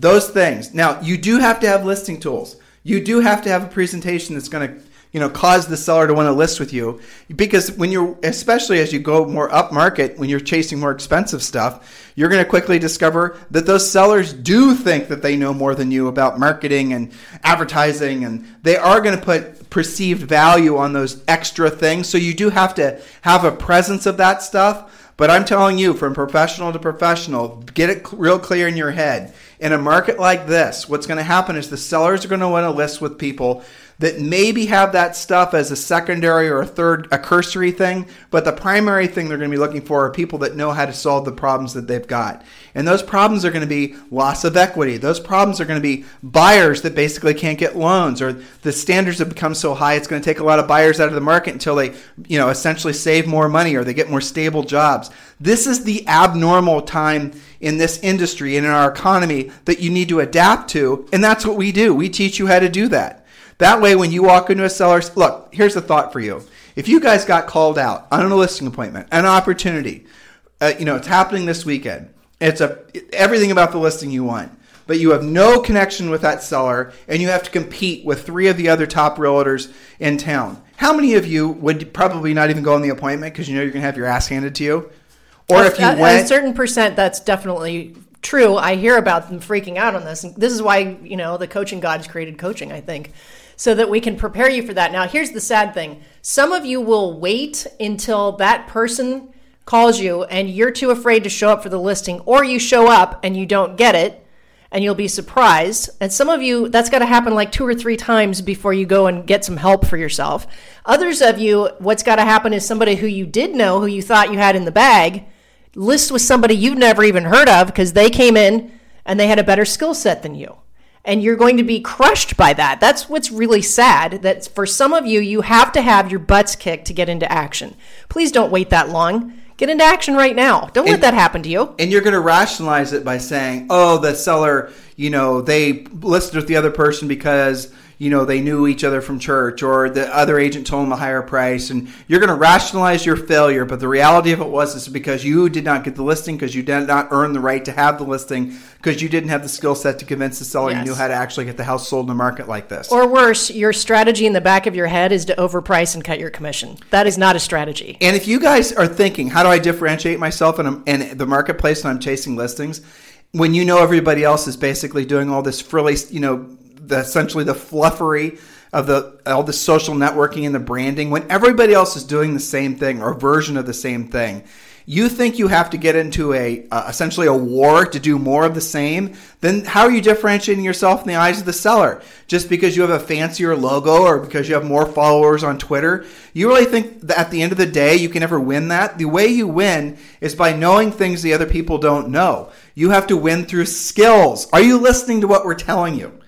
A: Those things. Now you do have to have listing tools. You do have to have a presentation that's going to you know cause the seller to want to list with you because when you're especially as you go more up market when you're chasing more expensive stuff you're going to quickly discover that those sellers do think that they know more than you about marketing and advertising and they are going to put perceived value on those extra things so you do have to have a presence of that stuff but I'm telling you, from professional to professional, get it real clear in your head. In a market like this, what's going to happen is the sellers are going to want to list with people that maybe have that stuff as a secondary or a third, a cursory thing, but the primary thing they're going to be looking for are people that know how to solve the problems that they've got. And those problems are going to be loss of equity. Those problems are going to be buyers that basically can't get loans or the standards have become so high it's going to take a lot of buyers out of the market until they, you know, essentially save more money or they get more stable jobs. This is the abnormal time in this industry and in our economy that you need to adapt to, and that's what we do. We teach you how to do that. That way, when you walk into a seller's, look, here's a thought for you. If you guys got called out on a listing appointment, an opportunity, uh, you know, it's happening this weekend. It's a everything about the listing you want, but you have no connection with that seller, and you have to compete with three of the other top realtors in town. How many of you would probably not even go on the appointment because you know you're going to have your ass handed to you?
B: Or if you a, went, a certain percent, that's definitely true. I hear about them freaking out on this. And this is why you know the coaching gods created coaching. I think so that we can prepare you for that. Now, here's the sad thing some of you will wait until that person calls you and you're too afraid to show up for the listing, or you show up and you don't get it and you'll be surprised. And some of you, that's got to happen like two or three times before you go and get some help for yourself. Others of you, what's got to happen is somebody who you did know, who you thought you had in the bag, list with somebody you've never even heard of because they came in and they had a better skill set than you and you're going to be crushed by that. That's what's really sad. That for some of you, you have to have your butts kicked to get into action. Please don't wait that long. Get into action right now. Don't and, let that happen to you.
A: And you're going to rationalize it by saying, "Oh, the seller, you know, they listed with the other person because." You know they knew each other from church or the other agent told them a higher price and you're going to rationalize your failure but the reality of it was is because you did not get the listing because you did not earn the right to have the listing because you didn't have the skill set to convince the seller yes. you knew how to actually get the house sold in a market like this.
B: Or worse your strategy in the back of your head is to overprice and cut your commission. That is not a strategy.
A: And if you guys are thinking how do i differentiate myself in, in the marketplace when i'm chasing listings? When you know everybody else is basically doing all this frilly, you know, the, essentially the fluffery of the all the social networking and the branding when everybody else is doing the same thing or a version of the same thing you think you have to get into a uh, essentially a war to do more of the same? Then how are you differentiating yourself in the eyes of the seller? Just because you have a fancier logo or because you have more followers on twitter you really think that at the end of the day you can ever win that? The way you win is by knowing things the other people don't know. You have to win through skills. Are you listening to what we're telling you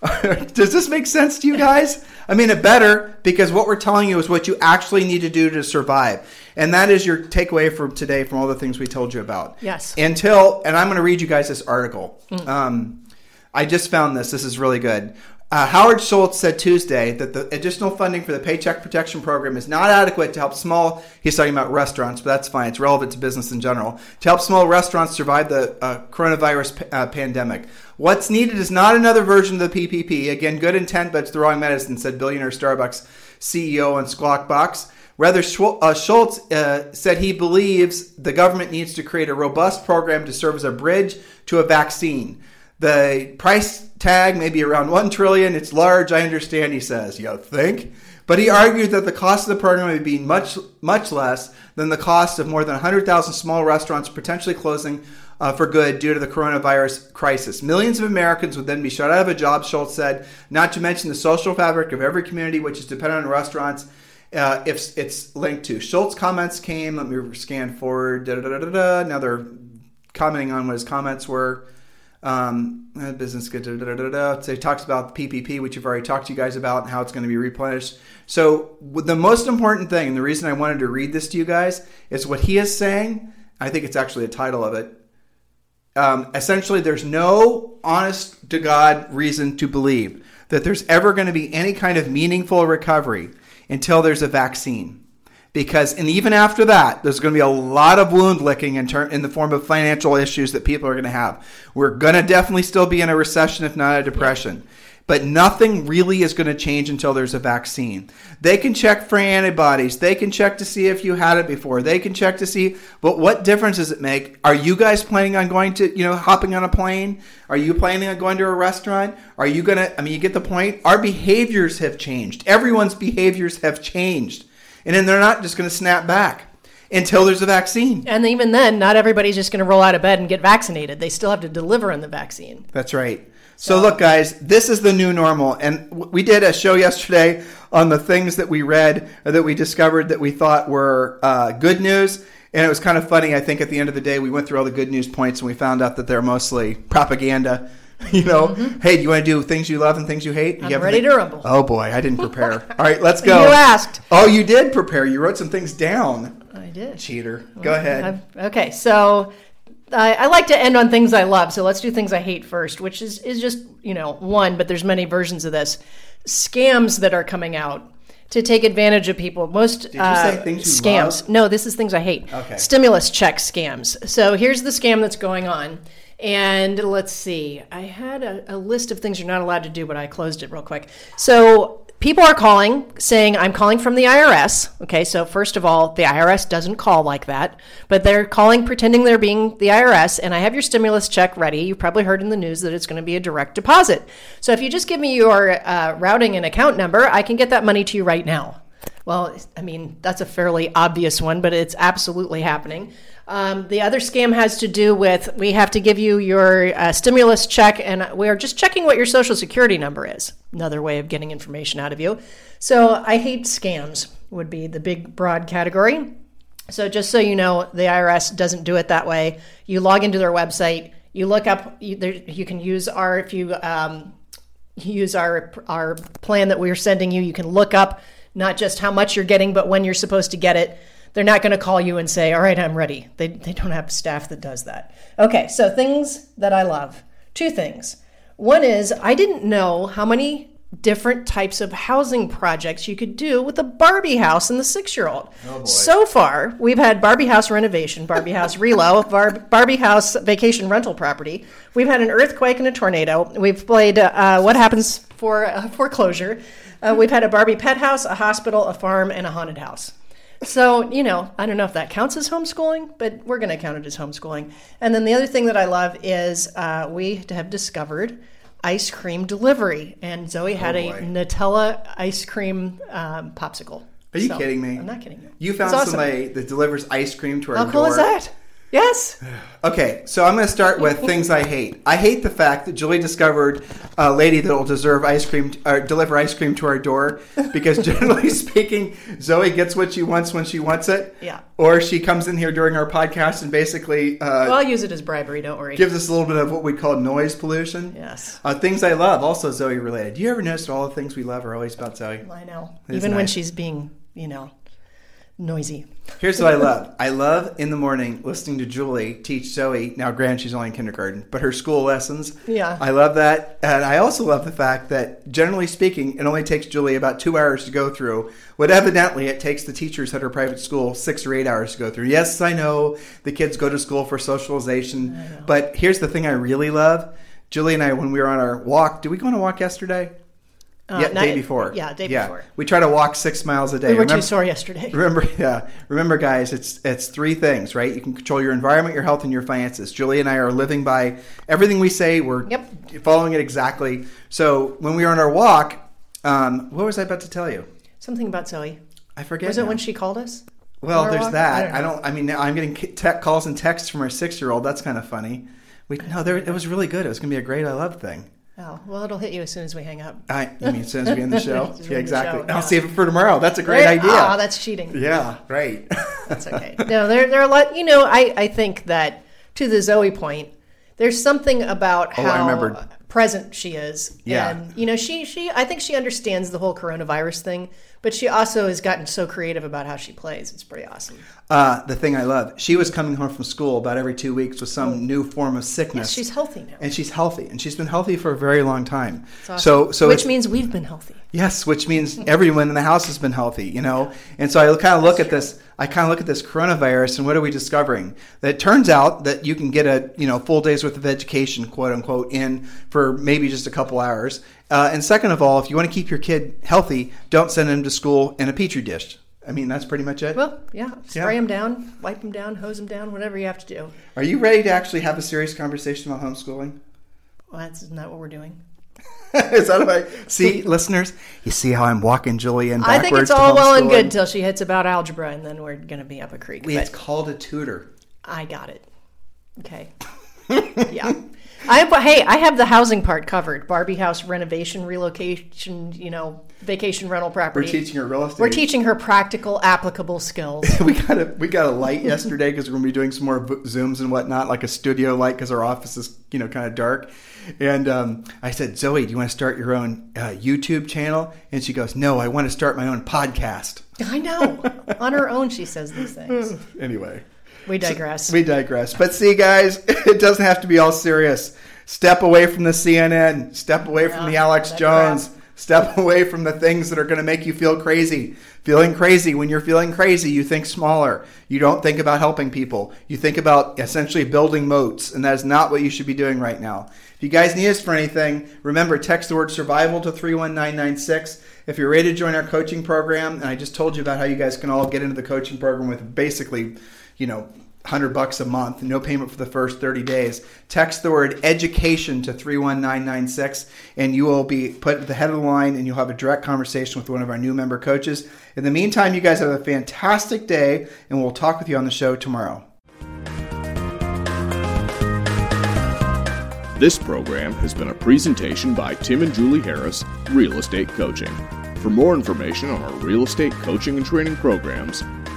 A: Does this make sense to you guys? I mean, it better because what we're telling you is what you actually need to do to survive. And that is your takeaway from today from all the things we told you about.
B: Yes.
A: Until, and I'm going to read you guys this article. Mm. Um, I just found this. This is really good. Uh, Howard Schultz said Tuesday that the additional funding for the Paycheck Protection Program is not adequate to help small, he's talking about restaurants, but that's fine. It's relevant to business in general, to help small restaurants survive the uh, coronavirus p- uh, pandemic. What's needed is not another version of the PPP. Again, good intent, but it's the wrong medicine, said billionaire Starbucks CEO on Squawk Box. Rather, uh, Schultz uh, said he believes the government needs to create a robust program to serve as a bridge to a vaccine. The price tag maybe around one trillion. It's large, I understand. He says, "You think?" But he argued that the cost of the program would be much, much less than the cost of more than 100,000 small restaurants potentially closing uh, for good due to the coronavirus crisis. Millions of Americans would then be shut out of a job, Schultz said, not to mention the social fabric of every community which is dependent on restaurants. Uh, if it's linked to Schultz comments came, let me scan forward. Da, da, da, now they're commenting on what his comments were. Um, uh, business good. Da, da, da. So he talks about PPP, which you've already talked to you guys about, and how it's going to be replenished. So the most important thing, and the reason I wanted to read this to you guys, is what he is saying. I think it's actually the title of it. Um, essentially, there's no honest to God reason to believe that there's ever going to be any kind of meaningful recovery until there's a vaccine because and even after that there's going to be a lot of wound licking in, ter- in the form of financial issues that people are going to have. We're going to definitely still be in a recession if not a depression. But nothing really is going to change until there's a vaccine. They can check for antibodies. They can check to see if you had it before. They can check to see but what difference does it make? Are you guys planning on going to you know hopping on a plane? Are you planning on going to a restaurant? Are you going to i mean you get the point. Our behaviors have changed. Everyone's behaviors have changed and then they're not just going to snap back until there's a vaccine.
B: And even then, not everybody's just going to roll out of bed and get vaccinated. They still have to deliver on the vaccine.
A: That's right. So, look, guys, this is the new normal. And we did a show yesterday on the things that we read or that we discovered that we thought were uh, good news. And it was kind of funny. I think at the end of the day, we went through all the good news points and we found out that they're mostly propaganda. You know, mm-hmm. hey, do you want to do things you love and things you hate?
B: I'm ready to rumble.
A: Oh boy, I didn't prepare. all right, let's go.
B: You asked.
A: Oh, you did prepare. You wrote some things down.
B: I did.
A: Cheater. Well, go ahead.
B: I've, okay, so I, I, like to end on things I love. So let's do things I hate first, which is is just you know one, but there's many versions of this. Scams that are coming out to take advantage of people. Most
A: uh, scams.
B: Love? No, this is things I hate.
A: Okay.
B: Stimulus check scams. So here's the scam that's going on. And let's see, I had a, a, list of things you're not allowed to do, but I closed it real quick. So people are calling saying, I'm calling from the IRS. Okay, so first of all, the IRS doesn't call like that, but they're calling pretending they're being the IRS, and I have your stimulus check ready. You've probably heard in the news that it's going to be a direct deposit. So if you just give me your uh, routing and account number, I can get that money to you right now. Well, I mean, that's a fairly obvious one, but it's absolutely happening. Um, the other scam has to do with we have to give you your uh, stimulus check, and we are just checking what your social security number is. Another way of getting information out of you. So I hate scams, would be the big broad category. So just so you know, the IRS doesn't do it that way. You log into their website, you look up, you, there, you can use our, if you um, use our, our plan that we're sending you, you can look up not just how much you're getting, but when you're supposed to get it they're not going to call you and say, All right, I'm ready. They, they don't have staff that does that. Okay, so things that I love. Two things. One is I didn't know how many different types of housing projects you could do with a Barbie house and the six year old.
A: Oh
B: so far, we've had Barbie house renovation, Barbie house relo, Bar- Barbie house vacation rental property. We've had an earthquake and a tornado. We've played uh, What Happens for uh, Foreclosure. Uh, we've had a Barbie pet house, a hospital, a farm, and a haunted house. So, you know, I don't know if that counts as homeschooling, but we're going to count it as homeschooling. And then the other thing that I love is uh, we have discovered ice cream delivery. And Zoe had oh a Nutella ice cream um, popsicle.
A: Are you so, kidding me?
B: I'm not kidding you.
A: You found awesome. somebody that delivers ice cream to our
B: How
A: door.
B: cool is that? Yes.
A: Okay, so I'm going to start with things I hate. I hate the fact that Julie discovered a lady that will deserve ice cream or deliver ice cream to our door because generally speaking, Zoe gets what she wants when she wants it.
B: Yeah.
A: Or she comes in here during our podcast and basically. Uh,
B: well, I'll use it as bribery. Don't worry.
A: Gives us a little bit of what we call noise pollution.
B: Yes.
A: Uh, things I love, also Zoe related. Do you ever notice all the things we love are always about Zoe?
B: I know. Even nice. when she's being, you know, noisy.
A: Here's what I love. I love in the morning listening to Julie teach Zoe. Now, granted, she's only in kindergarten, but her school lessons.
B: Yeah.
A: I love that. And I also love the fact that, generally speaking, it only takes Julie about two hours to go through what evidently it takes the teachers at her private school six or eight hours to go through. Yes, I know the kids go to school for socialization, but here's the thing I really love. Julie and I, when we were on our walk, did we go on a walk yesterday?
B: Uh,
A: yeah, day before.
B: Yeah, day yeah. before.
A: We try to walk six miles a day.
B: We were remember, too sore yesterday.
A: Remember, yeah. Remember, guys, it's it's three things, right? You can control your environment, your health, and your finances. Julie and I are living by everything we say. We're
B: yep.
A: following it exactly. So when we were on our walk, um, what was I about to tell you?
B: Something about Zoe.
A: I forget.
B: Was it when she called us?
A: Well, there's walk? that. I don't, I don't. I mean, I'm getting te- calls and texts from our six year old. That's kind of funny. We no, there, it was really good. It was going to be a great I love thing.
B: Oh, well, it'll hit you as soon as we hang up.
A: I, you mean as soon as we end the show? yeah, exactly.
B: Show.
A: I'll save it for tomorrow. That's a great
B: right?
A: idea.
B: Oh, that's cheating.
A: Yeah, right.
B: that's okay. No, there, there are a lot, you know, I, I think that to the Zoe point, There's something about
A: Oh,
B: how
A: I remembered.
B: Present she is.
A: Yeah.
B: And, you know, she, she, I think she understands the whole coronavirus thing, but she also has gotten so creative about how she plays. It's pretty awesome.
A: Uh, the thing I love, she was coming home from school about every two weeks with some new form of sickness.
B: She's healthy now.
A: and she's healthy, and she's been healthy for a very long time.
B: Awesome.
A: So, so
B: Which means we've been healthy.
A: Yes, which means everyone in the house has been healthy, you know. And so I kind of look at this. I kind of look at this coronavirus, and what are we discovering? That it turns out that you can get a you know full day's worth of education, quote unquote, in for maybe just a couple hours. Uh, and second of all, if you want to keep your kid healthy, don't send him to school in a petri dish. I mean, that's pretty much it.
B: Well, yeah. Spray
A: Yeah.
B: them down, wipe them down, hose them down, whatever you have to do.
A: Are you ready to actually have a serious conversation about homeschooling?
B: Well, that's not what we're doing.
A: Is that what I see, listeners? You see how I'm walking Julie in
B: I
A: backwards
B: think it's all well and good until she hits about algebra, and then we're going to be up a creek.
A: It's
B: But
A: called a tutor.
B: I got it. Okay. yeah. I have, hey, I have the housing part covered. Barbie house renovation, relocation, you know, vacation rental property.
A: We're teaching her real estate.
B: We're teaching her practical, applicable skills.
A: we got a we got a light yesterday because we're gonna be doing some more zooms and whatnot, like a studio light because our office is you know kind of dark. And um, I said, Zoe, do you want to start your own uh, YouTube channel? And she goes, No, I want to start my own podcast.
B: I know. On her own, she says these things.
A: Anyway,
B: We digress.
A: we digress. But see, guys, it doesn't have to be all serious. Step away from the CNN. Step away from the Alex Jones.
B: crap.
A: Step away from the things that are going to make you feel crazy. Feeling crazy. When you're feeling crazy, you think smaller. You don't think about helping people. You think about essentially building moats, and that is not what you should be doing right now. If you guys need us for anything, remember text the word survival to 31996. If you're ready to join our coaching program, and I just told you about how you guys can all get into the coaching program with basically, you know, 100 bucks a month, no payment for the first 30 days. Text the word education to 31996 and you will be put at the head of the line and you'll have a direct conversation with one of our new member coaches. In the meantime, you guys have a fantastic day and we'll talk with you on the show tomorrow.
C: This program has been a presentation by Tim and Julie Harris, Real Estate Coaching. For more information on our real estate coaching and training programs,